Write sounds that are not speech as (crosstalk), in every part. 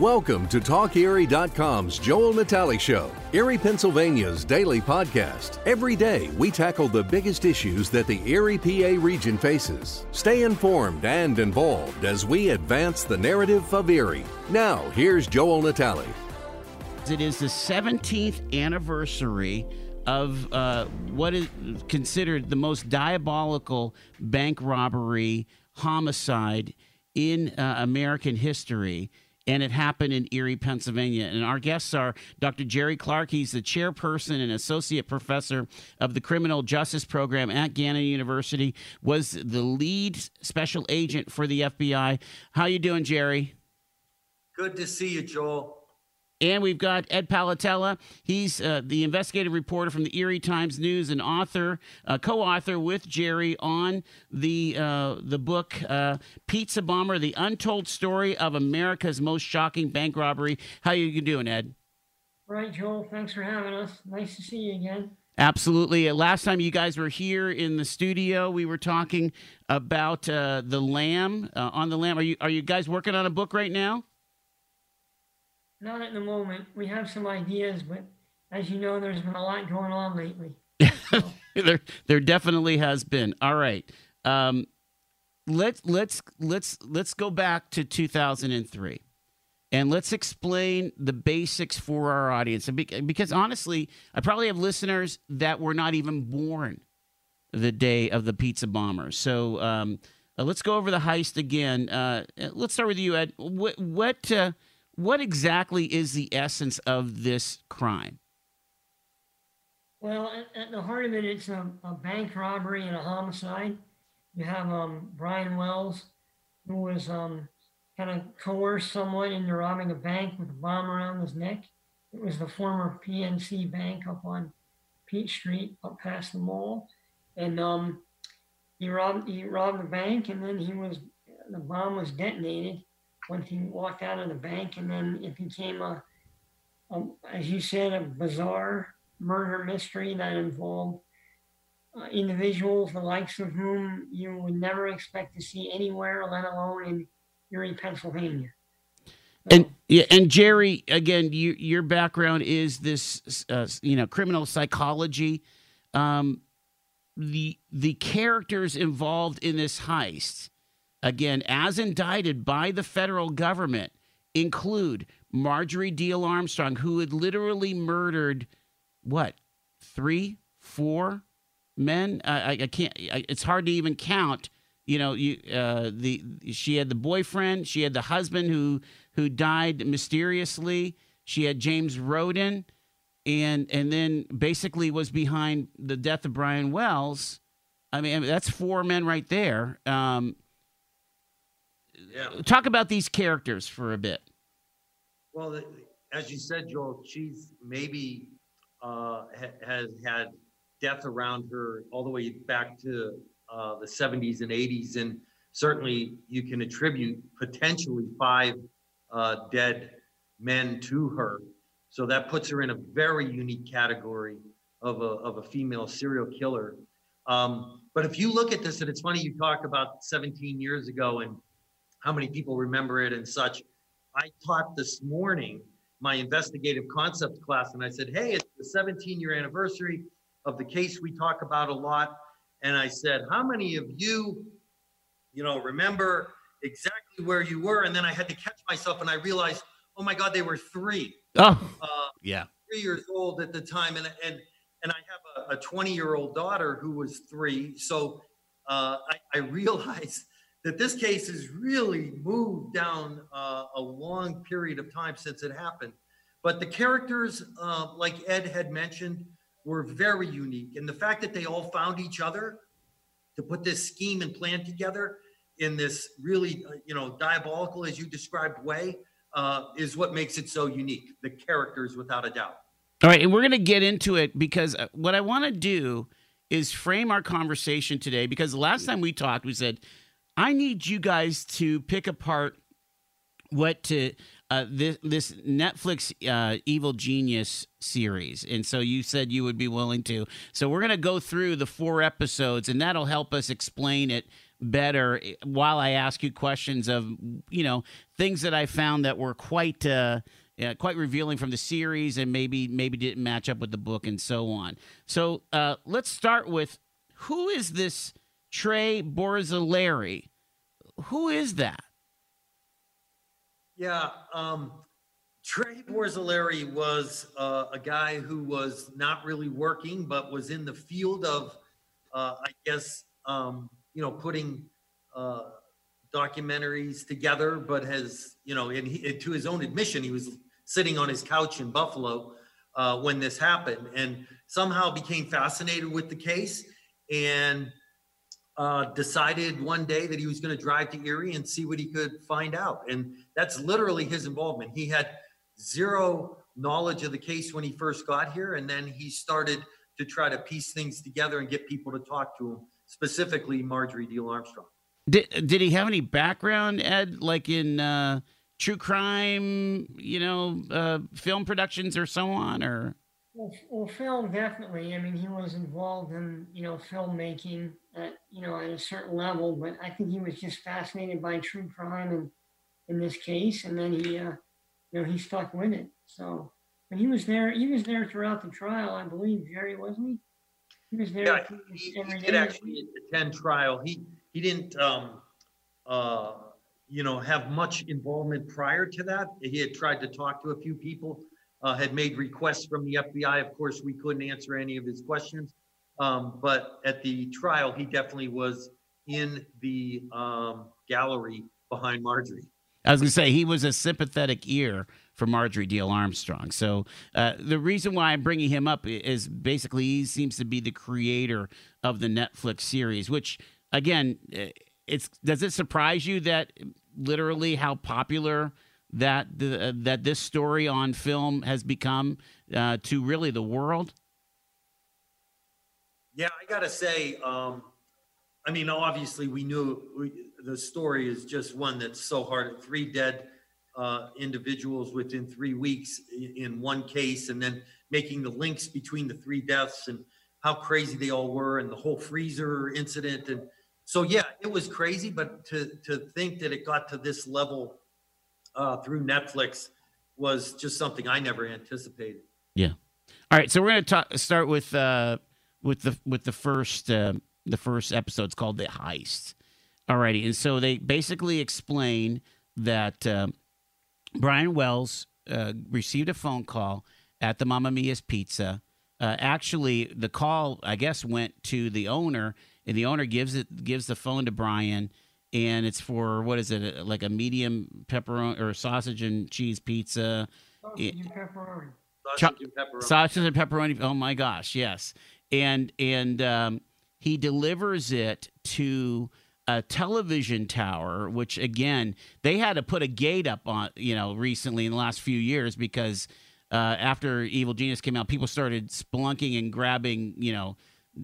Welcome to TalkErie.com's Joel Natale Show, Erie, Pennsylvania's daily podcast. Every day, we tackle the biggest issues that the Erie PA region faces. Stay informed and involved as we advance the narrative of Erie. Now, here's Joel Natale. It is the 17th anniversary of uh, what is considered the most diabolical bank robbery homicide in uh, American history and it happened in Erie, Pennsylvania. And our guests are Dr. Jerry Clark. He's the chairperson and associate professor of the criminal justice program at Gannon University. Was the lead special agent for the FBI. How you doing, Jerry? Good to see you, Joel. And we've got Ed Palatella. He's uh, the investigative reporter from the Erie Times News and author, uh, co-author with Jerry on the uh, the book uh, "Pizza Bomber: The Untold Story of America's Most Shocking Bank Robbery." How are you doing, Ed? Right, Joel. Thanks for having us. Nice to see you again. Absolutely. Uh, last time you guys were here in the studio, we were talking about uh, the lamb on the lamb. Are you are you guys working on a book right now? Not at the moment. We have some ideas, but as you know, there's been a lot going on lately. So. (laughs) there, there definitely has been. All right. Um, let's let's let's let's go back to 2003 and let's explain the basics for our audience because honestly i probably have listeners that were not even born the day of the pizza bomber so um, uh, let's go over the heist again uh, let's start with you ed what, what uh, what exactly is the essence of this crime? Well, at, at the heart of it, it's a, a, bank robbery and a homicide. You have um, Brian Wells, who was um, kind of coerced someone into robbing a bank with a bomb around his neck. It was the former PNC Bank up on Peach Street, up past the mall, and um, he robbed he robbed the bank, and then he was the bomb was detonated, once he walked out of the bank, and then it became a, a as you said, a bizarre murder mystery that involved uh, individuals the likes of whom you would never expect to see anywhere, let alone in Erie, Pennsylvania. And yeah, and Jerry, again, you, your background is this, uh, you know, criminal psychology. Um, the the characters involved in this heist again, as indicted by the federal government, include Marjorie Diehl Armstrong, who had literally murdered what three, four men. I, I can't. I, it's hard to even count. You know, you uh, the she had the boyfriend, she had the husband who who died mysteriously. She had James Roden, and and then basically was behind the death of Brian Wells. I mean, that's four men right there. Um, yeah. Talk about these characters for a bit. Well, as you said, Joel, she's maybe uh, ha- has had death around her all the way back to uh, the 70s and 80s, and certainly you can attribute potentially five uh, dead men to her. So that puts her in a very unique category of a, of a female serial killer. Um, but if you look at this, and it's funny you talk about 17 years ago and how many people remember it and such. I taught this morning my investigative concepts class, and I said, Hey, it's the 17 year anniversary of the case we talk about a lot. And I said, How many of you, you know, remember exactly where you were? And then I had to catch myself and I realized, Oh my God, they were three. Oh, uh, yeah. Three years old at the time. And, and, and I have a 20 year old daughter who was three. So uh, I, I realized that this case has really moved down uh, a long period of time since it happened. But the characters, uh, like Ed had mentioned, were very unique. And the fact that they all found each other to put this scheme and plan together in this really, uh, you know, diabolical, as you described, way uh, is what makes it so unique. The characters, without a doubt. All right. And we're going to get into it because uh, what I want to do is frame our conversation today because the last time we talked, we said, I need you guys to pick apart what to uh, this this Netflix uh, Evil Genius series, and so you said you would be willing to. So we're gonna go through the four episodes, and that'll help us explain it better eh, while I ask you questions of you know things that I found that were quite uh, yeah, quite revealing from the series and maybe maybe didn't match up with the book and so on. So uh, let's start with who is this Trey Borzillieri? Who is that? Yeah, um, Trey Borzillieri was uh, a guy who was not really working, but was in the field of, uh, I guess, um, you know, putting uh, documentaries together. But has, you know, and he, to his own admission, he was sitting on his couch in Buffalo uh, when this happened, and somehow became fascinated with the case and uh, decided one day that he was going to drive to Erie and see what he could find out. And that's literally his involvement. He had zero knowledge of the case when he first got here, and then he started to try to piece things together and get people to talk to him, specifically Marjorie Diehl Armstrong. Did did he have any background, Ed, like in uh, true crime, you know, uh, film productions or so on, or? Well, well, film definitely. I mean, he was involved in you know filmmaking at you know at a certain level, but I think he was just fascinated by true crime and in this case, and then he uh, you know he stuck with it. So, and he was there. He was there throughout the trial, I believe. Jerry wasn't he? He was there. Yeah, he, he did actually attend trial. He he didn't um uh you know have much involvement prior to that. He had tried to talk to a few people uh, had made requests from the FBI. Of course, we couldn't answer any of his questions. Um, but at the trial, he definitely was in the um, gallery behind Marjorie. I was going to say he was a sympathetic ear for Marjorie Diehl Armstrong. So uh, the reason why I'm bringing him up is basically he seems to be the creator of the Netflix series, which again, it's does it surprise you that literally how popular that the, uh, that this story on film has become uh, to really the world? Yeah, I gotta say, um, I mean, obviously, we knew we, the story is just one that's so hard. Three dead uh, individuals within three weeks in one case, and then making the links between the three deaths and how crazy they all were, and the whole freezer incident, and so yeah, it was crazy. But to to think that it got to this level uh, through Netflix was just something I never anticipated. Yeah. All right, so we're going to start with uh, with the with the first uh, the first episode. It's called the heist. Alrighty, and so they basically explain that uh, Brian Wells uh, received a phone call at the Mamma Mia's Pizza. Uh, actually, the call I guess went to the owner, and the owner gives it gives the phone to Brian and it's for what is it like a medium pepperoni or sausage and cheese pizza sausage and pepperoni sausage and pepperoni, sausage and pepperoni. oh my gosh yes and and um, he delivers it to a television tower which again they had to put a gate up on you know recently in the last few years because uh, after evil genius came out people started spelunking and grabbing you know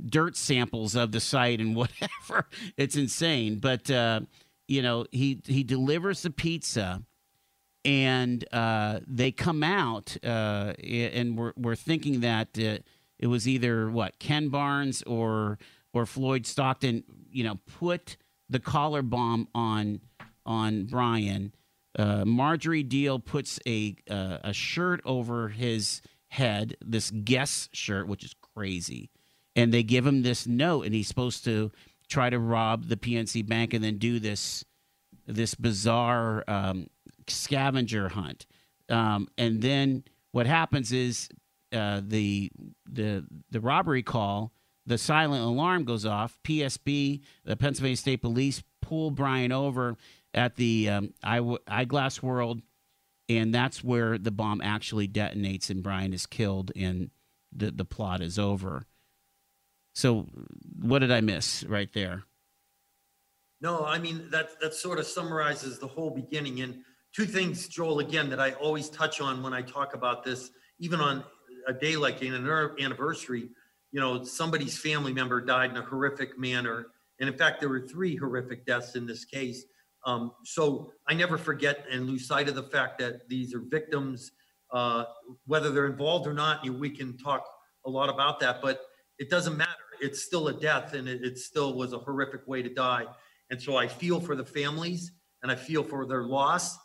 dirt samples of the site and (laughs) whatever. It's insane. But uh, you know, he he delivers the pizza, and uh, they come out, uh, and we're we're thinking that uh, it was either what Ken Barnes or or Floyd Stockton. You know, put the collar bomb on on Brian. Uh, Marjorie Diehl puts a uh, a shirt over his head, this guest shirt, which is crazy and they give him this note, and he's supposed to try to rob the PNC Bank and then do this this bizarre um, scavenger hunt. Um, and then what happens is uh, the the the robbery call, the silent alarm goes off. PSP, the Pennsylvania State Police, pull Brian over at the um, eyeglass world, and that's where the bomb actually detonates, and Brian is killed, and the the plot is over. So, what did I miss right there? No, I mean that that sort of summarizes the whole beginning. And two things, Joel, again, that I always touch on when I talk about this, even on a day like an anniversary. You know, somebody's family member died in a horrific manner, and in fact, there were three horrific deaths in this case. Um, so I never forget and lose sight of the fact that these are victims, uh, whether they're involved or not. You we can talk a lot about that, but it doesn't matter. It's still a death, and it, it still was a horrific way to die. And so I feel for the families and I feel for their loss,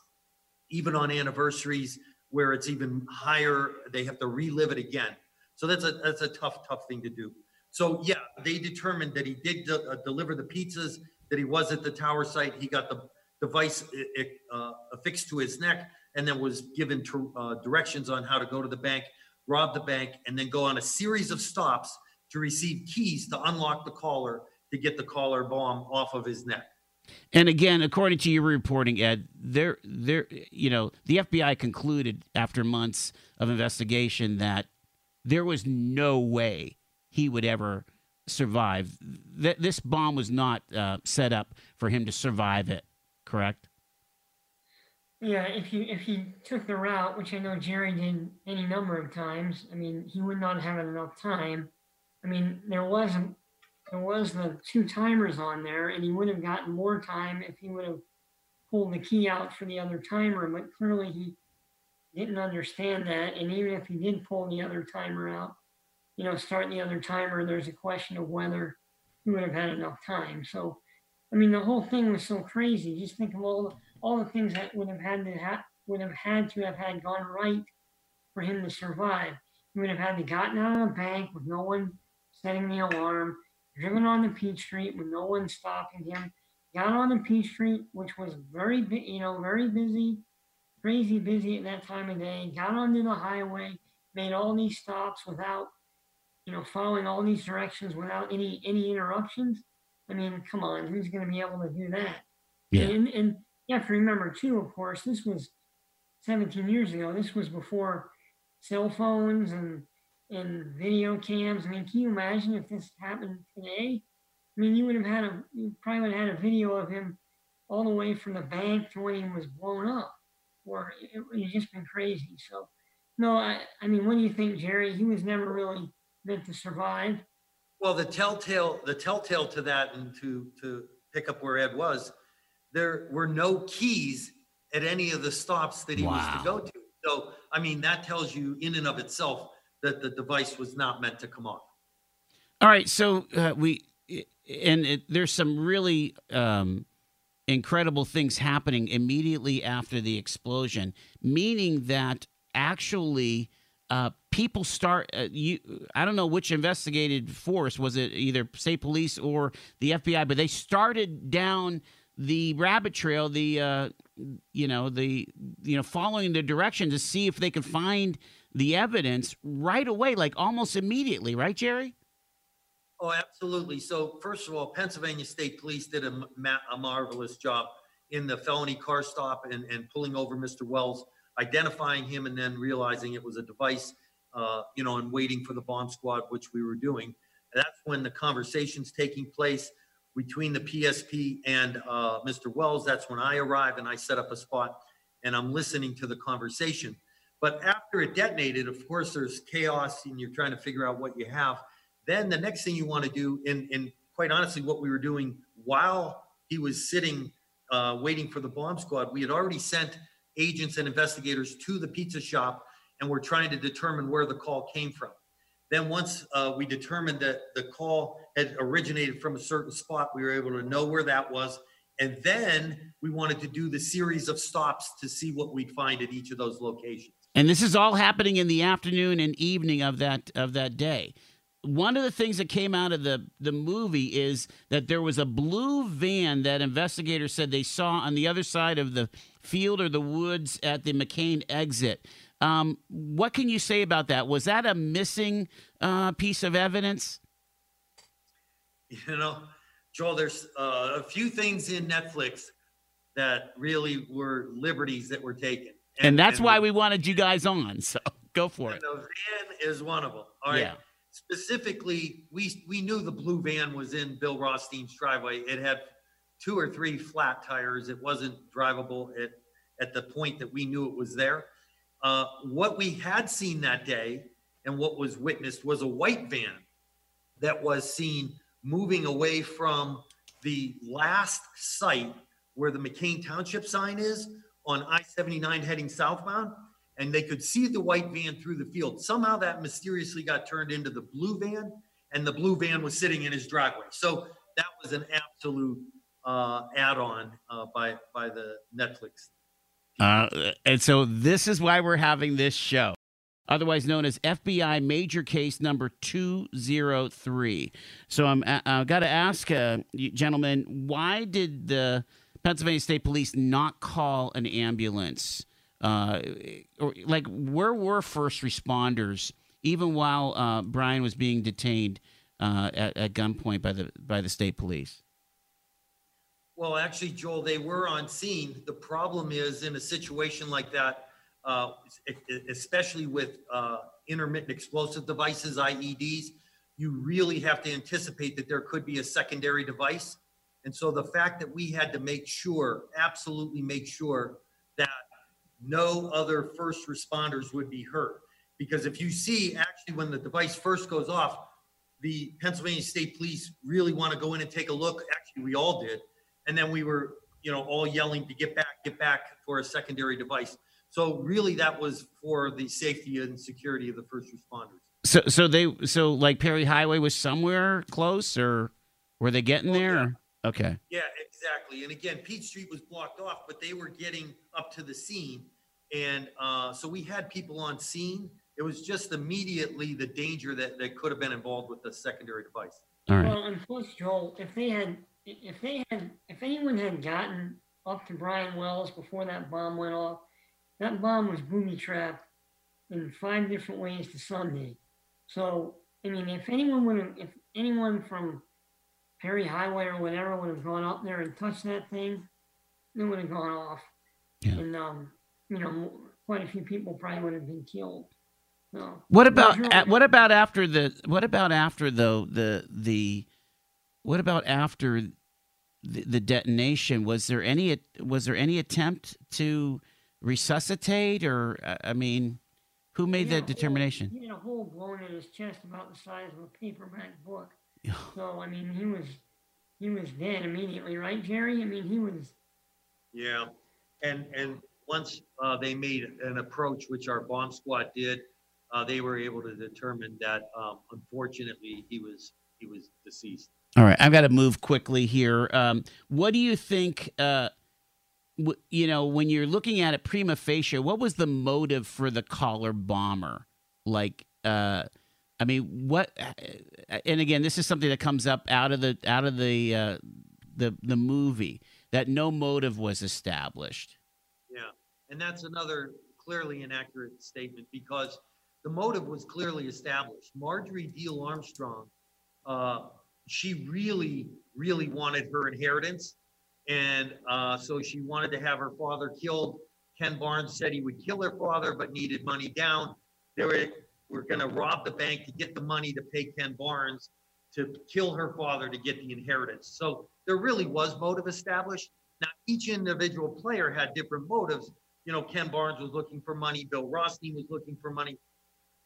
even on anniversaries where it's even higher, they have to relive it again. So that's a, that's a tough, tough thing to do. So yeah, they determined that he did de- uh, deliver the pizzas, that he was at the tower site. He got the device i- i- uh, affixed to his neck and then was given uh, directions on how to go to the bank, rob the bank, and then go on a series of stops to receive keys to unlock the collar to get the collar bomb off of his neck. And again, according to your reporting, Ed, there, there, you know, the FBI concluded after months of investigation that there was no way he would ever survive. That this bomb was not uh, set up for him to survive it. Correct? Yeah, if you if he took the route, which I know Jerry did any number of times, I mean, he would not have enough time. I mean, there wasn't there was the two timers on there, and he would have gotten more time if he would have pulled the key out for the other timer. But clearly, he didn't understand that, and even if he did pull the other timer out, you know, start the other timer, there's a question of whether he would have had enough time. So, I mean, the whole thing was so crazy. Just think of all the all the things that would have had to ha- would have had to have had gone right for him to survive. He would have had to gotten out of the bank with no one setting the alarm, driven on the Peach Street with no one stopping him, got on the Peach Street, which was very you know very busy, crazy busy at that time of day. Got onto the highway, made all these stops without you know following all these directions without any any interruptions. I mean, come on, who's going to be able to do that? Yeah. And, and you have to remember too, of course, this was 17 years ago. This was before cell phones and and video cams. I mean, can you imagine if this happened today? I mean, you would have had a you probably would have had a video of him all the way from the bank to when he was blown up, or it, it's just been crazy. So, no, I I mean, what do you think, Jerry? He was never really meant to survive. Well, the telltale, the telltale to that, and to to pick up where Ed was, there were no keys at any of the stops that he was to go to. So, I mean, that tells you in and of itself that the device was not meant to come off. All right, so uh, we and it, there's some really um, incredible things happening immediately after the explosion, meaning that actually uh, people start. Uh, you, I don't know which investigated force was it, either state police or the FBI, but they started down the rabbit trail, the uh, you know the you know following the direction to see if they could find the evidence right away, like almost immediately, right, Jerry? Oh, absolutely. So first of all, Pennsylvania State Police did a, ma- a marvelous job in the felony car stop and, and pulling over Mr. Wells, identifying him and then realizing it was a device, uh, you know, and waiting for the bomb squad, which we were doing. That's when the conversation's taking place between the PSP and uh, Mr. Wells. That's when I arrive and I set up a spot and I'm listening to the conversation. But after it detonated, of course, there's chaos and you're trying to figure out what you have. Then the next thing you want to do, and, and quite honestly, what we were doing while he was sitting uh, waiting for the bomb squad, we had already sent agents and investigators to the pizza shop and we're trying to determine where the call came from. Then once uh, we determined that the call had originated from a certain spot, we were able to know where that was. And then we wanted to do the series of stops to see what we'd find at each of those locations. And this is all happening in the afternoon and evening of that of that day. One of the things that came out of the the movie is that there was a blue van that investigators said they saw on the other side of the field or the woods at the McKean exit. Um, what can you say about that? Was that a missing uh, piece of evidence? You know, Joel, there's uh, a few things in Netflix that really were liberties that were taken. And, that's why we wanted you guys on. So (laughs) go for it. The van is one of them. All right. Yeah. Specifically, we we knew the blue van was in Bill Rothstein's driveway. It had two or three flat tires. It wasn't drivable at at the point that we knew it was there. Uh, what we had seen that day and what was witnessed was a white van that was seen moving away from the last site where the McKean Township sign is on I 79 heading southbound. And they could see the white van through the field. Somehow that mysteriously got turned into the blue van, and the blue van was sitting in his driveway. So that was an absolute uh, add-on uh, by by the Netflix. Uh, and so this is why we're having this show, otherwise known as FBI Major Case Number Two Zero Three. So I'm I- I've got to ask, uh, gentlemen, why did the Pennsylvania State Police not call an ambulance? Uh, or like, where were first responders even while uh, Brian was being detained uh, at, at gunpoint by the by the state police? Well, actually, Joel, they were on scene. The problem is in a situation like that, uh, especially with uh, intermittent explosive devices, IEDs, you really have to anticipate that there could be a secondary device. And so the fact that we had to make sure, absolutely make sure that no other first responders would be hurt. Because if you see, actually, when the device first goes off, the Pennsylvania State Police really want to go in and take a look. Actually, we all did. And then we were, you know, all yelling to get back, get back for a secondary device. So really that was for the safety and security of the first responders. So so they so like Perry Highway was somewhere close, or were they getting Well, there? yeah. Or- Okay. Yeah, exactly. And again, Peach Street was blocked off, but they were getting up to the scene. And uh, so we had people on scene. It was just immediately the danger that, that could have been involved with the secondary device. All right. Well, and plus, Joel, if they had, if they had, if anyone had gotten up to Brian Wells before that bomb went off, that bomb was booby trapped in five different ways to Sunday. So, I mean, if anyone would have, if anyone from Perry Highway or whatever would have gone up there and touched that thing, it would have gone off. Yeah. And, um, you know, quite a few people probably would have been killed. So, What about Well, a- what about after the what about after though the the what about after the, the detonation? Was there any was there any attempt to resuscitate or uh, I mean, who made that determination? He had a hole blown in his chest about the size of a paperback book. Yeah. (laughs) So I mean, he was he was dead immediately, right, Jerry? I mean, he was. Yeah, and, and once uh, they made an approach, which our bomb squad did, uh, they were able to determine that um, unfortunately, he was, he was deceased. All right, I've got to move quickly here. Um, what do you think? Uh, w- you know, when you're looking at it prima facie, what was the motive for the collar bomber? Like, uh, I mean, what? And again, this is something that comes up out of the out of the uh, the the movie that no motive was established. Yeah, and that's another clearly inaccurate statement because the motive was clearly established. Marjorie Diehl Armstrong, uh, she really, really wanted her inheritance. And uh, so she wanted to have her father killed. Ken Barnes said he would kill her father, but needed money down. They were, were going to rob the bank to get the money to pay Ken Barnes to kill her father to get the inheritance. So there really was motive established. Now, each individual player had different motives. You know, Ken Barnes was looking for money, Bill Rothstein was looking for money,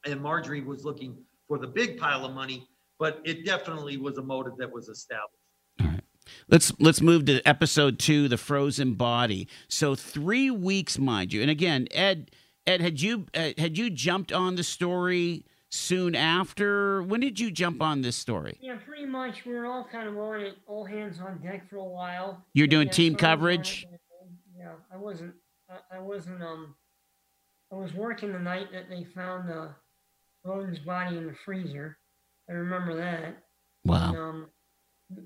and Marjorie was looking for the big pile of money, but it definitely was a motive that was established. All right. Let's let's move to episode two, the frozen body. So three weeks, mind you. And again, Ed, Ed, had you uh, had you jumped on the story soon after? When did you jump on this story? Yeah, pretty much. We were all kind of on it, all hands on deck for a while. You're doing Yeah, team so I was on coverage? Yeah, I wasn't. I, I wasn't. Um, I was working the night that they found uh, Roden's body in the freezer. I remember that. And, Wow. um,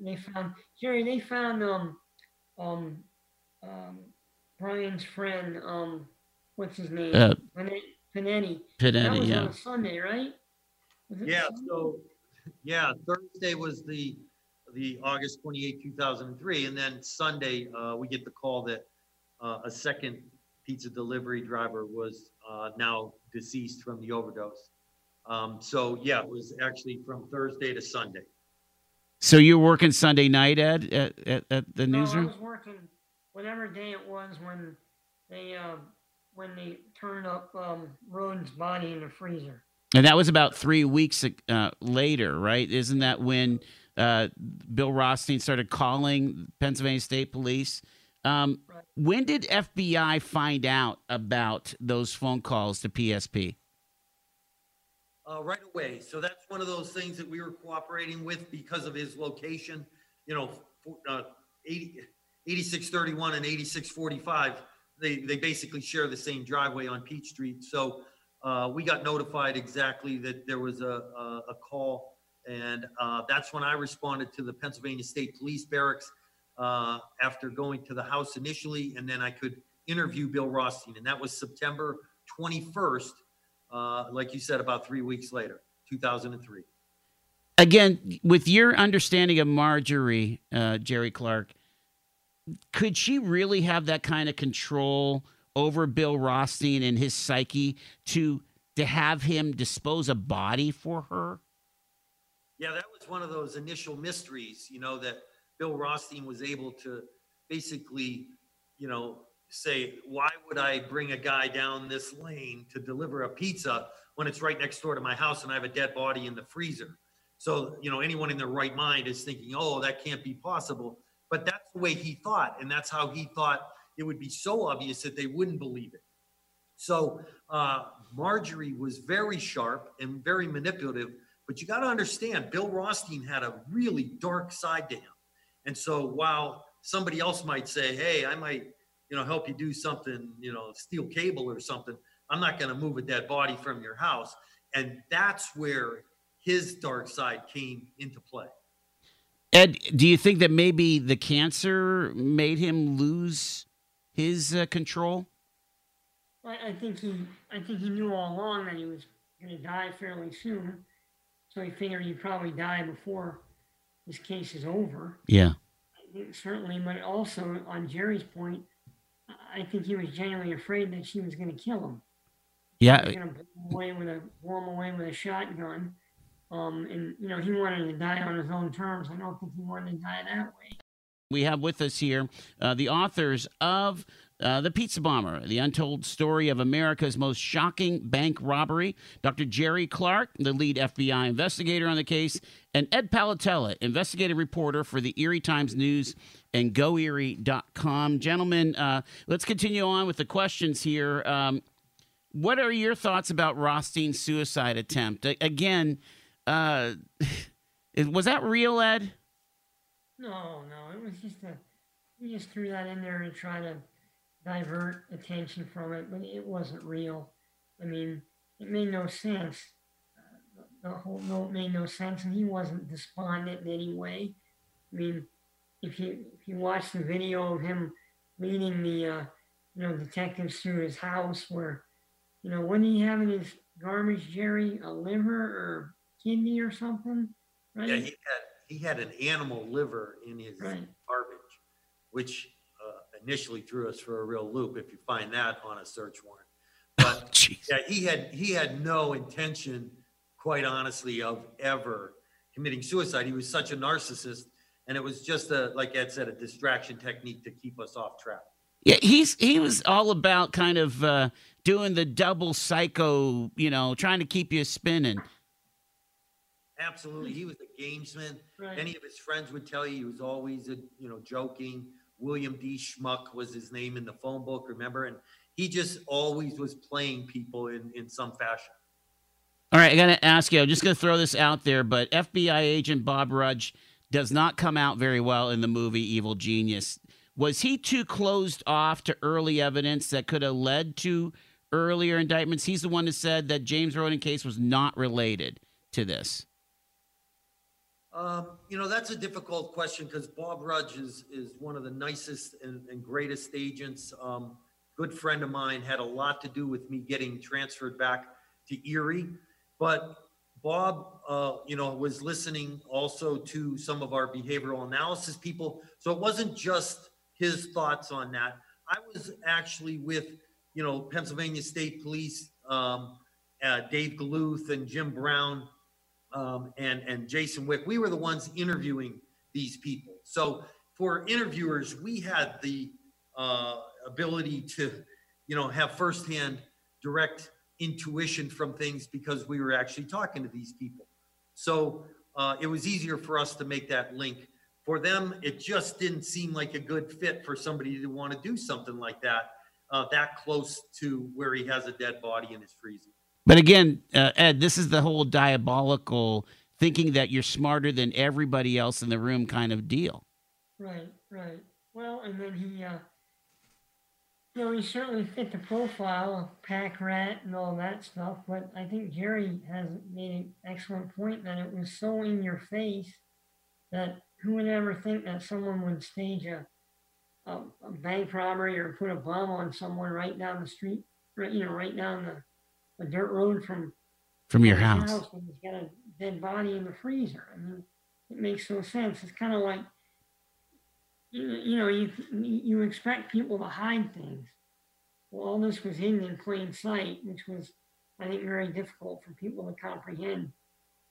they found Jerry. They found um, um, um, Brian's friend. Um, what's his name? Uh, Pinetti. Pinetti. That was yeah. on Sunday, right? Yeah, Sunday? so, yeah, Thursday was the, the August 28, 2003, and then Sunday, uh, we get the call that uh, a second pizza delivery driver was uh, now deceased from the overdose. Um, So, yeah, it was actually from Thursday to Sunday. So you're working Sunday night, Ed, at, at, at the No, I newsroom? was working whatever day it was when they uh, when they turn up um, Roden's body in the freezer. And that was about three weeks uh, later, right? Isn't that when uh, Bill Rothstein started calling Pennsylvania State Police? Um, Right. when did FBI find out about those phone calls to PSP? Uh, right away. So that's one of those things that we were cooperating with because of his location. You know, for, uh, 80, 8631 and 8645, they, they basically share the same driveway on Peach Street. So uh, we got notified exactly that there was a, a, a call. And uh, that's when I responded to the Pennsylvania State Police Barracks uh, after going to the house initially, and then I could interview Bill Rothstein. And that was September 21st, uh, like you said, about three weeks later, 2003. Again, with your understanding of Marjorie, uh, Jerry Clark, could she really have that kind of control over Bill Rothstein and his psyche to to have him dispose a body for her? Yeah, that was one of those initial mysteries, you know, that Bill Rothstein was able to basically, you know, say, why would I bring a guy down this lane to deliver a pizza when it's right next door to my house and I have a dead body in the freezer? So, you know, anyone in their right mind is thinking, oh, that can't be possible. But that's the way he thought. And that's how he thought it would be so obvious that they wouldn't believe it. So, uh, Marjorie was very sharp and very manipulative. But you got to understand, Bill Rothstein had a really dark side to him. And so while somebody else might say, hey, I might, you know, help you do something, you know, steel cable or something, I'm not going to move a dead body from your house. And that's where his dark side came into play. Ed, do you think that maybe the cancer made him lose his uh, control? I, I think he, I think he knew all along that he was going to die fairly soon, so he figured he'd probably die before this case is over. Yeah. Certainly, but also on Jerry's point, I think he was genuinely afraid that she was going to kill him. Yeah. Going to blow him away with a blow him away with a shotgun. Um, and you know he wanted to die on his own terms. I don't think he wanted to die that way. We have with us here uh, the authors of uh, The Pizza Bomber, The Untold Story of America's Most Shocking Bank Robbery. Dr. Jerry Clark, the lead FBI investigator on the case, and Ed Palatella, investigative reporter for the Erie Times News and GoErie.com. Gentlemen, uh, let's continue on with the questions here. Um, what are your thoughts about Rothstein's suicide attempt? A- again, uh, (laughs) was that real, Ed? No, no, it was just a. He just threw that in there to try to divert attention from it, but it wasn't real. I mean, it made no sense. Uh, the whole note made no sense, and he wasn't despondent in any way. I mean, if you if you watch the video of him leading the uh, you know detectives through his house, where you know when he having his garbage, Jerry, a liver or kidney or something, right? Yeah, he had he had an animal liver in his Right. garbage, which uh, initially threw us for a real loop. If you find that on a search warrant, (laughs) but Jeez. yeah, he had he had no intention, quite honestly, of ever committing suicide. He was such a narcissist, and it was just a like Ed said, a distraction technique to keep us off track. Yeah, he's he was all about kind of uh, doing the double psycho, you know, trying to keep you spinning. Absolutely, he was a gamesman. Right. Any of his friends would tell you he was always, a, you know, joking. William D. Schmuck was his name in the phone book, remember? And he just always was playing people in, in some fashion. All right, I got to ask you. I'm just going to throw this out there, but FBI agent Bob Rudge does not come out very well in the movie Evil Genius. Was he too closed off to early evidence that could have led to earlier indictments? He's the one that said that James Roden case was not related to this. Um, you know, that's a difficult question because Bob Rudge is, is one of the nicest and, and greatest agents. Um, good friend of mine had a lot to do with me getting transferred back to Erie. But Bob, uh, you know, was listening also to some of our behavioral analysis people. So it wasn't just his thoughts on that. I was actually with, you know, Pennsylvania State Police, um, uh, Dave Galuth and Jim Brown um, and and Jason Wick. We were the ones interviewing these people. So for interviewers, we had the uh, ability to, you know, have firsthand direct intuition from things because we were actually talking to these people. So uh, it was easier for us to make that link. For them, it just didn't seem like a good fit for somebody to want to do something like that, uh, that close to where he has a dead body in his freezer. But again, uh, Ed, this is the whole diabolical thinking that you're smarter than everybody else in the room kind of deal. Right, Right. Well, and then he, uh, you know, he certainly fit the profile of pack rat and all that stuff. But I think Jerry has made an excellent point that it was so in your face that who would ever think that someone would stage a, a, a bank robbery or put a bomb on someone right down the street, right, you know, right down the, the dirt road from From your his house. and he's got a dead body in the freezer. I mean, it makes no sense. It's kind of like, you, you know, you you expect people to hide things. Well, all this was hidden in plain sight, which was, I think, very difficult for people to comprehend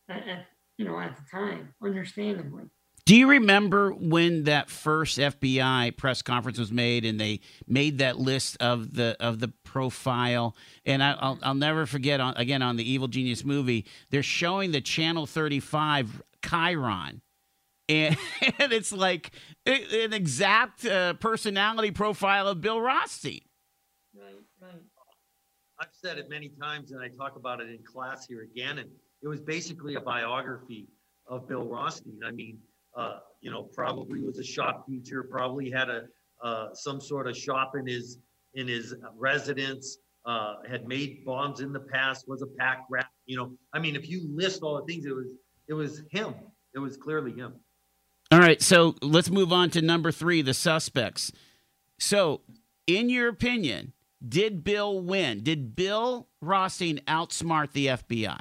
at, at you know at the time, understandably. Do you remember when that first FBI press conference was made and they made that list of the of the profile? And I, will I'll never forget on again on the Evil Genius movie, they're showing the Channel 35 Chiron. And, (laughs) and it's like an exact uh, personality profile of Bill Rothstein. Right, right. I've said it many times and I talk about it in class here again. And it was basically a biography of Bill Rothstein. I mean, uh, you know, probably was a shop teacher, probably had a, uh, some sort of shop in his, in his residence, uh, had made bombs in the past, was a pack rat, you know, I mean, if you list all the things, it was, it was him. It was clearly him. All right, so let's move on to number three, the suspects. So, in your opinion, did Bill win? Did Bill Rothstein outsmart the FBI?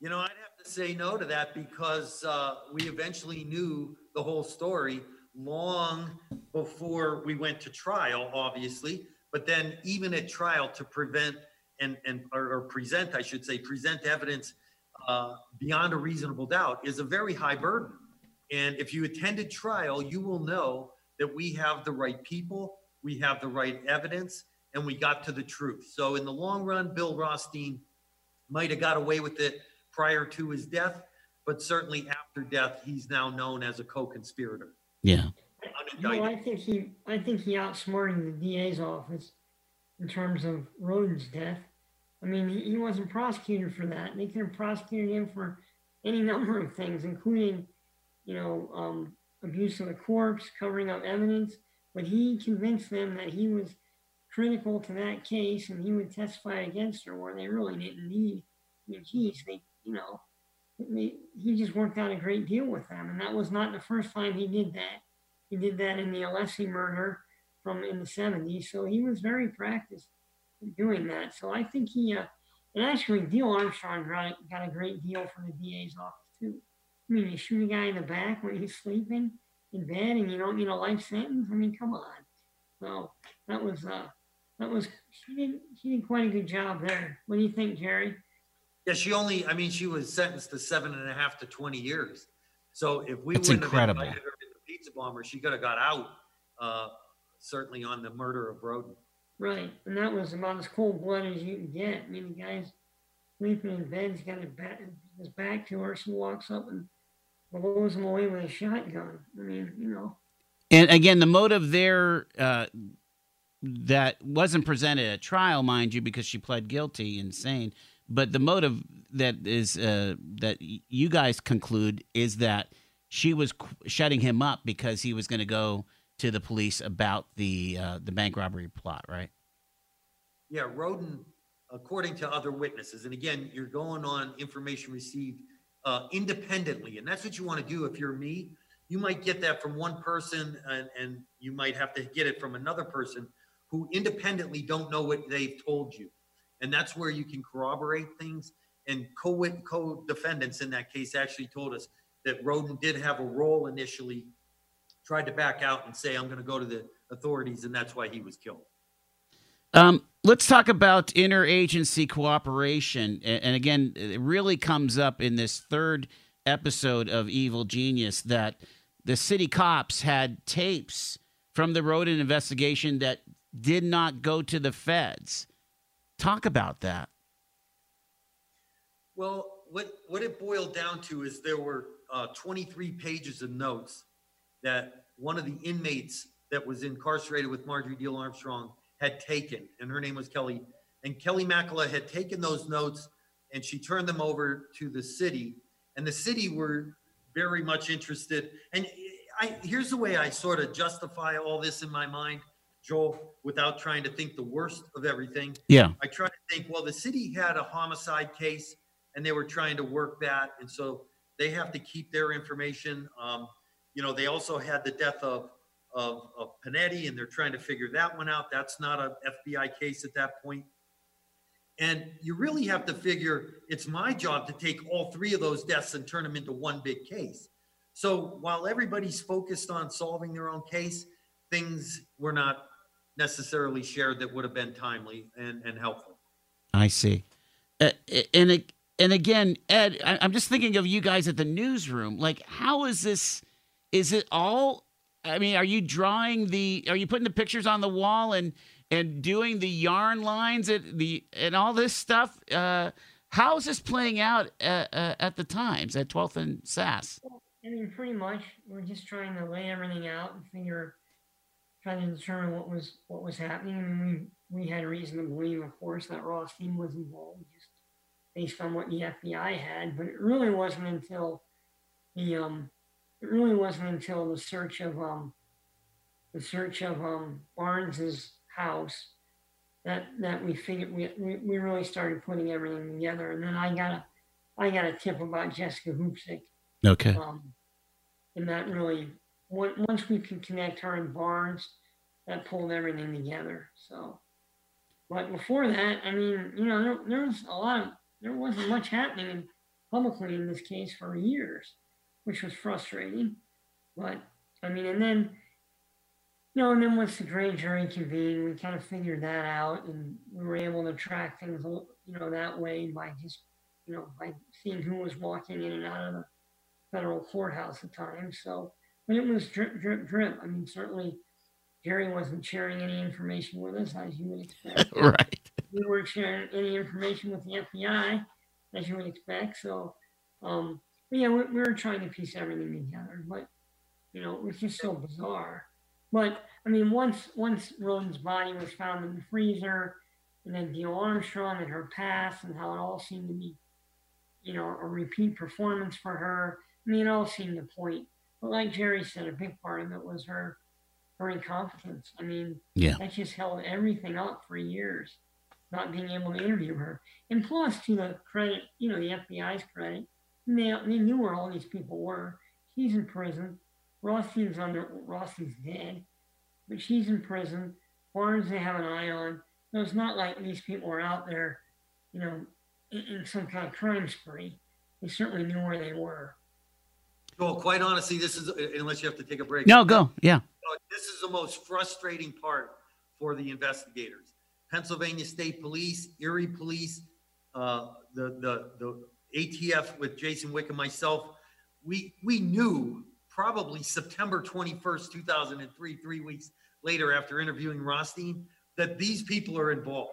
You know, I'd have say no to that because uh, we eventually knew the whole story long before we went to trial, obviously. But then, even at trial, to prevent and and or, or present, I should say, present evidence uh, beyond a reasonable doubt is a very high burden. And if you attended trial, you will know that we have the right people, we have the right evidence, and we got to the truth. So, in the long run, Bill Rothstein might have got away with it prior to his death, but certainly after death, he's now known as a co-conspirator. Yeah. No, I think he, I think he outsmarted the DA's office in terms of Roden's death. I mean, he, he wasn't prosecuted for that. They could have prosecuted him for any number of things, including, you know, um, abuse of the corpse, covering up evidence. But he convinced them that he was critical to that case and he would testify against her where they really didn't need. I mean, geez, they, you know, he just worked out a great deal with them. And that was not the first time he did that. He did that in the Alessi murder from in the 70s. So he was very practiced doing that. So I think he, uh, and actually, Neil Armstrong got, got a great deal from the DA's office, too. I mean, you shoot a guy in the back when he's sleeping in bed and you don't need a life sentence. I mean, come on. So that was, uh, that was, she did, she did quite a good job there. What do you think, Jerry? Yeah, she only, I mean, she was sentenced to seven and a half to 20 years. So if we That's wouldn't incredible. have invited her in the pizza bomber, she could have got out, uh, certainly on the murder of Roden. Right. And that was about as cold blooded as you can get. I mean, the guy's sleeping in bed, he's got his back, his back to her, she walks up and blows him away with a shotgun. I mean, you know. And again, the motive there uh, that wasn't presented at trial, mind you, because she pled guilty, insane. But the motive that is uh, that you guys conclude is that she was qu- shutting him up because he was going to go to the police about the uh, the bank robbery plot, right? Yeah, Roden, according to other witnesses, and again, you're going on information received uh, independently, and that's what you want to do. If you're me, you might get that from one person, and, and you might have to get it from another person who independently don't know what they've told you, and that's where you can corroborate things. And co co-defendants in that case actually told us that Roden did have a role initially, tried to back out and say, "I'm going to go to the authorities," and that's why he was killed. Um, let's talk about interagency cooperation. And again, it really comes up in this third episode of Evil Genius that the city cops had tapes from the Roden investigation that did not go to the feds. Talk about that. Well, what, what it boiled down to is there were uh, 23 pages of notes that one of the inmates that was incarcerated with Marjorie Diehl Armstrong had taken, and her name was Kelly. And Kelly Macula had taken those notes and she turned them over to the city. And the city were very much interested. And I, here's the way I sort of justify all this in my mind, Joel, without trying to think the worst of everything. Yeah. I try to think, well, the city had a homicide case and they were trying to work that. And so they have to keep their information. Um, you know, they also had the death of, of, of Pinetti and they're trying to figure that one out. That's not a FBI case at that point. And you really have to figure it's my job to take all three of those deaths and turn them into one big case. So while everybody's focused on solving their own case, things were not necessarily shared that would have been timely and, and helpful. I see. Uh, and and again, Ed, I'm just thinking of you guys at the newsroom. Like, how is this? Is it all? I mean, are you drawing the? Are you putting the pictures on the wall and and doing the yarn lines at the and all this stuff? Uh, how is this playing out at, uh, at the Times at 12th and Sass? I mean, pretty much, we're just trying to lay everything out and figure, trying to determine what was what was happening. Mean, we we had reason to believe, of course, that Rothstein was involved, just based on what the FBI had. But it really wasn't until the um, it really wasn't until the search of um, the search of um Barnes's house that that we figured we, we we really started putting everything together. And then I got a I got a tip about Jessica Hoopsick Okay. um, and that really, once we could connect her and Barnes, that pulled everything together. So, but before that, I mean, you know, there, there was a lot of, there wasn't much happening publicly in this case for years, which was frustrating. But I mean, and then, you know, and then once the grand jury convened, we kind of figured that out, and we were able to track things, you know, that way by just, you know, by seeing who was walking in and out of the federal courthouse at times. So, but it was drip, drip, drip. I mean, certainly Jerry wasn't sharing any information with us, as you would expect. (laughs) right. We weren't sharing any information with the FBI, as you would expect. So, um, yeah, we, we were trying to piece everything together, but you know, it was just so bizarre. But I mean, once once Roden's body was found in the freezer, and then Diehl Armstrong and her past, and how it all seemed to be, you know, a repeat performance for her I mean, it all seemed to point. But like Jerry said, a big part of it was her her incompetence. I mean, yeah, that just held everything up for years, not being able to interview her. And plus, to the credit, you know, the FBI's credit, they, they knew where all these people were. She's in prison. Rothstein's under Rothstein's dead, but she's in prison. Barnes they have an eye on. So it's not like these people were out there, you know, in, in some kind of crime spree. They certainly knew where they were. Well, quite honestly, this is unless you have to take a break. No, go. Yeah. This is the most frustrating part for the investigators. Pennsylvania State Police, Erie Police, uh, the the the ATF with Jason Wick and myself. We we knew probably September 21st, 2003, three weeks later after interviewing Rothstein, that these people are involved.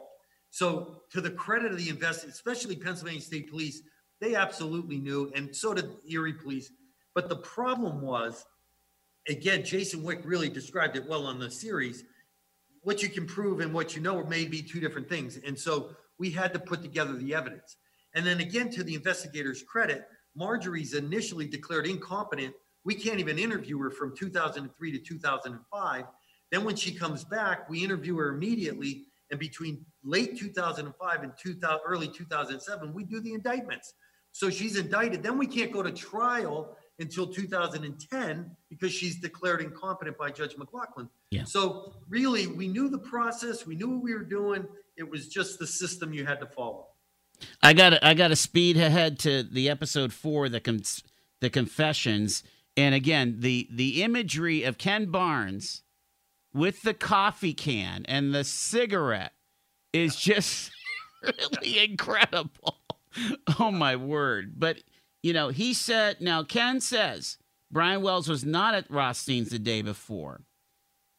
So, to the credit of the investors, especially Pennsylvania State Police, they absolutely knew, and so did Erie Police. But the problem was, again, Jason Wick really described it well on the series. What you can prove and what you know may be two different things. And so we had to put together the evidence. And then again, to the investigators' credit, Marjorie's initially declared incompetent. We can't even interview her from 2003 to 2005. Then when she comes back, we interview her immediately. And between late 2005 and 2000, early 2007, we do the indictments. So she's indicted. Then we can't go to trial until 2010 because she's declared incompetent by Judge McLaughlin. Yeah. So really, we knew the process, we knew what we were doing. It was just the system you had to follow. I got I got to speed ahead to the episode four, the con- the confessions, and again the the imagery of Ken Barnes with the coffee can and the cigarette is (laughs) just (laughs) really incredible. Oh my word! But you know, he said, now Ken says Brian Wells was not at Rothstein's the day before.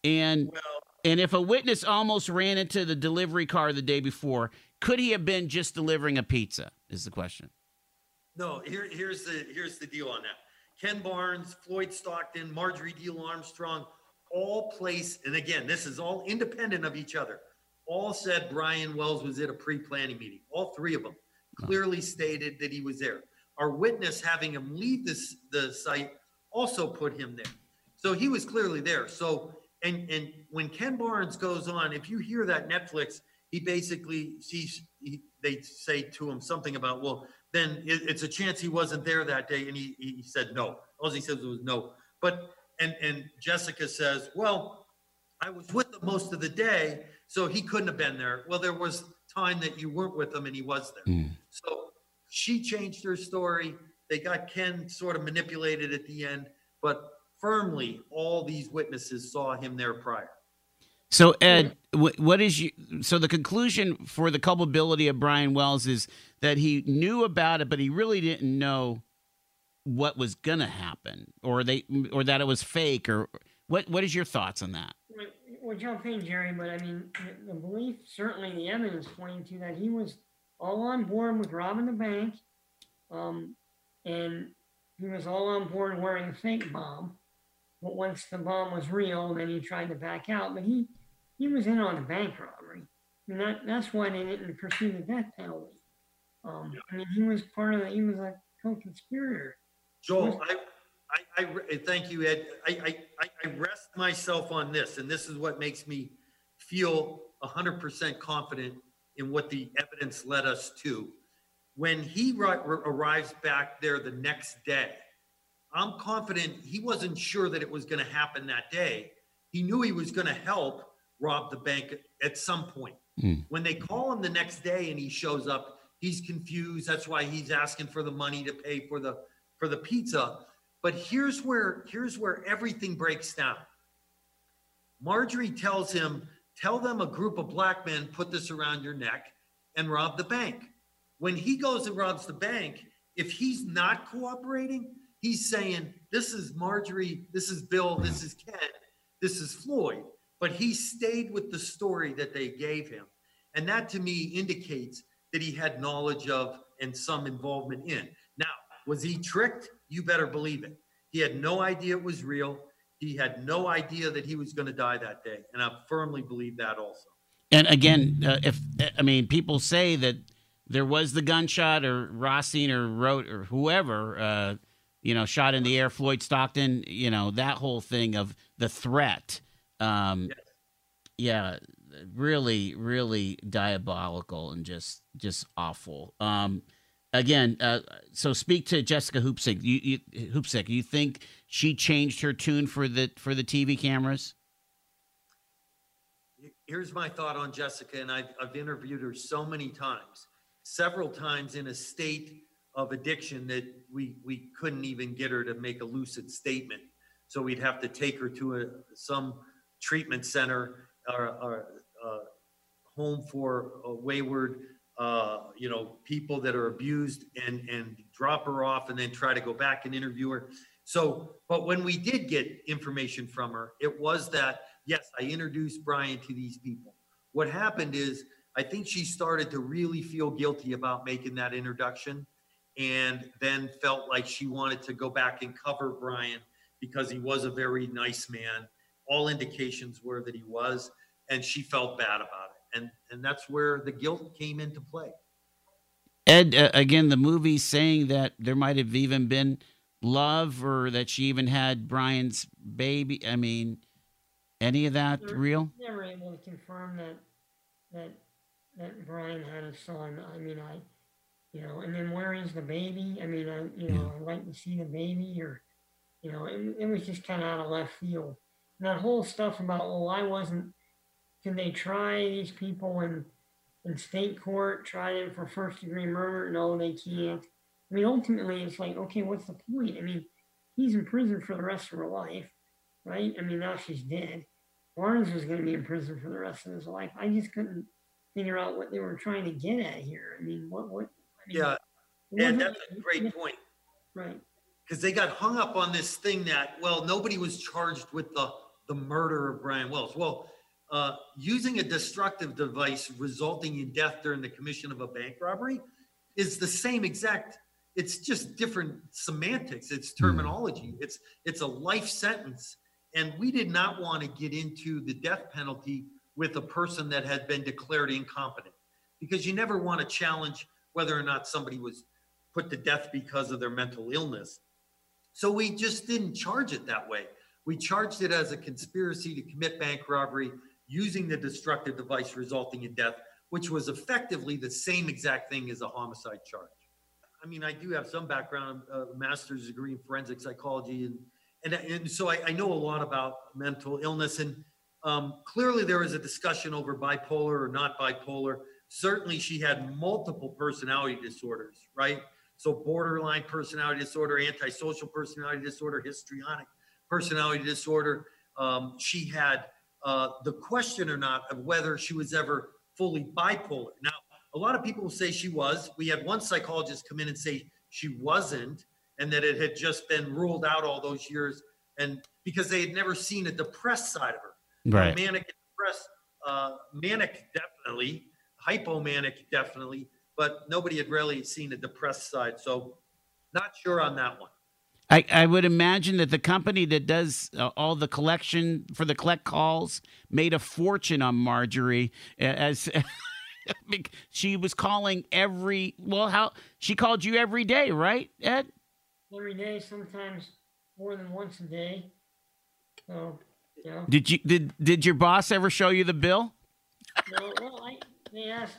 And well, and if a witness almost ran into the delivery car the day before, could he have been just delivering a pizza? Is the question. No, here, here's the here's the deal on that. Ken Barnes, Floyd Stockton, Marjorie Diehl Armstrong, all place, and again, this is all independent of each other. All said Brian Wells was at a pre-planning meeting. All three of them clearly stated that he was there. Our witness having him leave this the site also put him there. So he was clearly there. So and and when Ken Barnes goes on, if you hear that Netflix, he basically sees he, they say to him something about, well, then it, it's a chance he wasn't there that day, and he he said no. All he says was no. But and and Jessica says, well, I was with him most of the day, so he couldn't have been there. Well, there was time that you weren't with him, and he was there. Mm. So she changed her story. They got Ken sort of manipulated at the end, but firmly, all these witnesses saw him there prior. So Ed, what is you? So the conclusion for the culpability of Brian Wells is that he knew about it, but he really didn't know what was gonna happen, or they, or that it was fake, or what? What is your thoughts on that? Well, Well, jump in, Jerry, but I mean, the, the belief, certainly the evidence pointing to that he was all on board with robbing the bank. Um, and he was all on board wearing a fake bomb. But once the bomb was real, then he tried to back out. But he, he was in on the bank robbery. I mean, that, that's why they didn't pursue the death penalty. Um, I mean, he was part of the, he was a co-conspirator. Joel, I, I, I thank you, Ed. I, I, I- I rest myself on this, and this is what makes me feel hundred percent confident in what the evidence led us to. When he ri- arrives back there the next day, I'm confident he wasn't sure that it was gonna happen that day. He knew he was gonna help rob the bank at some point. Mm. When they call him the next day and he shows up, he's confused. That's why he's asking for the money to pay for the, for the pizza. But here's where, here's where everything breaks down. Marjorie tells him, tell them a group of black men put this around your neck and rob the bank. When he goes and robs the bank, if he's not cooperating, he's saying, this is Marjorie, this is Bill, this is Ken, this is Floyd. But he stayed with the story that they gave him. And that to me indicates that he had knowledge of and some involvement in. Now, was he tricked? You better believe it. He had no idea it was real. He had no idea that he was going to die that day. And I firmly believe that also. And again, uh, if I mean, people say that there was the gunshot, or Rothstein, or wrote, or whoever, uh, you know, shot in the air, Floyd Stockton, you know, that whole thing of the threat. Um, Yes. Yeah, really, really diabolical and just, just awful. Um, again, uh, so speak to Jessica Hoopsick. You, you, Hoopsick, you think she changed her tune for the for the TV cameras? Here's my thought on Jessica, and I've, I've interviewed her so many times, several times in a state of addiction that we, we couldn't even get her to make a lucid statement. So we'd have to take her to a, some treatment center or, or uh, home for uh, wayward, uh, you know, people that are abused and, and drop her off and then try to go back and interview her. So, but when we did get information from her, it was that, yes, I introduced Brian to these people. What happened is, I think she started to really feel guilty about making that introduction and then felt like she wanted to go back and cover Brian because he was a very nice man. All indications were that he was, and she felt bad about it. And, and that's where the guilt came into play. Ed, uh, again, the movie saying that there might have even been love or that she even had Brian's baby. I mean, any of that Sure. real? never able to confirm that that that Brian had a son. I mean, I, you know, and then where is the baby? I mean, I, you know, I'd like to see the baby, or, you know, it, it was just kind of out of left field. And that whole stuff about, well, I wasn't? Can they try these people in in state court? Try them for first degree murder? No, they can't. I mean, ultimately, it's like, okay, what's the point? I mean, he's in prison for the rest of her life, right? I mean, now she's dead. Barnes was going to be in prison for the rest of his life. I just couldn't figure out what they were trying to get at here. I mean, what, what? I mean, Yeah, wasn't- that's a great point. Right. because they got hung up on this thing that well nobody was charged with the the murder of brian wells well uh, using a destructive device resulting in death during the commission of a bank robbery is the same exact it's just different semantics it's terminology it's it's a life sentence. And we did not want to get into the death penalty with a person that had been declared incompetent because you never want to challenge whether or not somebody was put to death because of their mental illness. So we just didn't charge it that way. We charged it as a conspiracy to commit bank robbery using the destructive device resulting in death, which was effectively the same exact thing as a homicide charge. I mean, I do have some background, uh, master's degree in forensic psychology, and and, and so I, I know a lot about mental illness. And um, clearly, there was a discussion over bipolar or not bipolar. Certainly, she had multiple personality disorders, right? So, borderline personality disorder, antisocial personality disorder, histrionic personality disorder. Um, she had uh, the question or not of whether she was ever fully bipolar. Now, a lot of people will say she was. We had one psychologist come in and say she wasn't, and that it had just been ruled out all those years, and because they had never seen a depressed side of her. Right. Manic and depressed, uh, manic definitely, hypomanic definitely, but nobody had really seen a depressed side. So, not sure on that one. I, I would imagine that the company that does uh, all the collection for the collect calls made a fortune on Marjorie as (laughs) she was calling every well how she called you every day right Ed? Every day sometimes more than once a day. So yeah. Did you did did your boss ever show you the bill? No well I, they asked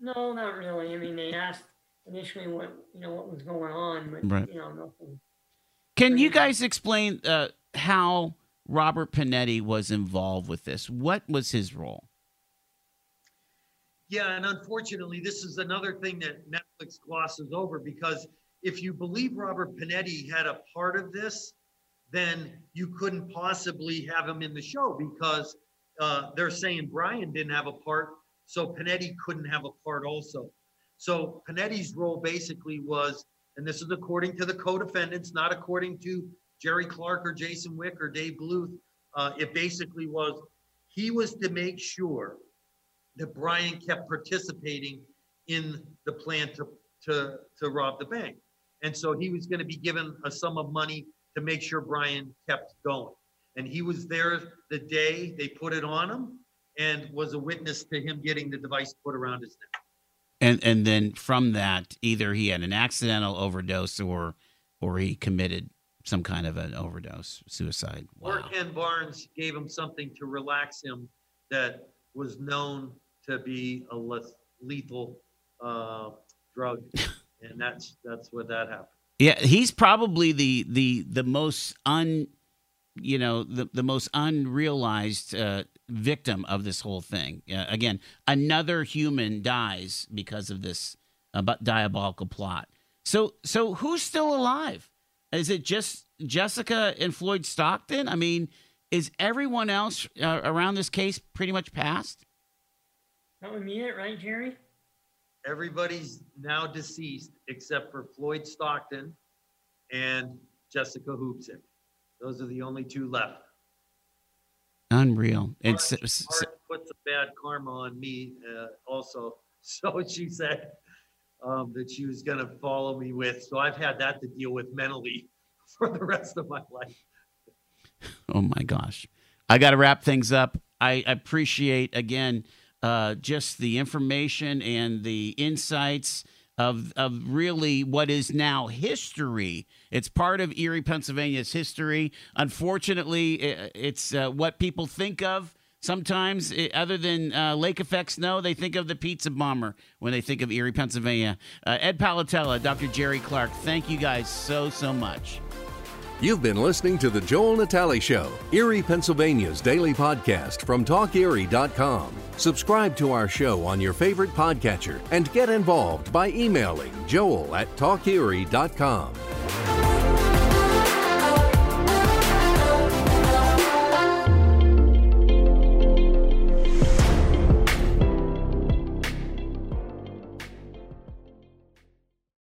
no not really. I mean they asked initially what you know what was going on but right. you know nothing can you guys explain uh, how Robert Pinetti was involved with this? What was his role? Yeah, and unfortunately, this is another thing that Netflix glosses over because if you believe Robert Pinetti had a part of this, then you couldn't possibly have him in the show because uh, they're saying Brian didn't have a part, so Pinetti couldn't have a part also. So Pinetti's role basically was and this is according to the co-defendants, not according to Jerry Clark or Jason Wick or Dave Bluth. Uh, it basically was he was to make sure that Brian kept participating in the plan to to to rob the bank, and so he was going to be given a sum of money to make sure Brian kept going. And he was there the day they put it on him, and was a witness to him getting the device put around his neck and and then from that either he had an accidental overdose or or he committed some kind of an overdose suicide. Wow. or ken barnes gave him something to relax him that was known to be a less lethal uh, drug and that's that's what that happened. Yeah he's probably the the the most un you know the the most unrealized uh, victim of this whole thing. Uh, again, another human dies because of this uh, diabolical plot. So so who's still alive? Is it just Jessica and Floyd Stockton? I mean, is everyone else uh, around this case pretty much passed? That would be it, right, Jerry? Everybody's now deceased except for Floyd Stockton and Jessica Hoopsick. Those are the only two left. Unreal. It's Art, Art put some bad karma on me uh, also. (laughs) So she said um, that she was going to follow me with. So I've had that to deal with mentally (laughs) for the rest of my life. Oh my gosh. I got to wrap things up. I appreciate, again, uh, just the information and the insights of of really what is now history. It's part of Erie, Pennsylvania's history. Unfortunately, it's uh, what people think of. Sometimes, other than uh, lake effect snow, they think of the pizza bomber when they think of Erie, Pennsylvania. Uh, Ed Palattella, Dr. Jerry Clark, thank you guys so, so much. You've been listening to The Joel Natale Show, Erie, Pennsylvania's daily podcast from TalkErie.com. Subscribe to our show on your favorite podcatcher and get involved by emailing joel at TalkErie.com.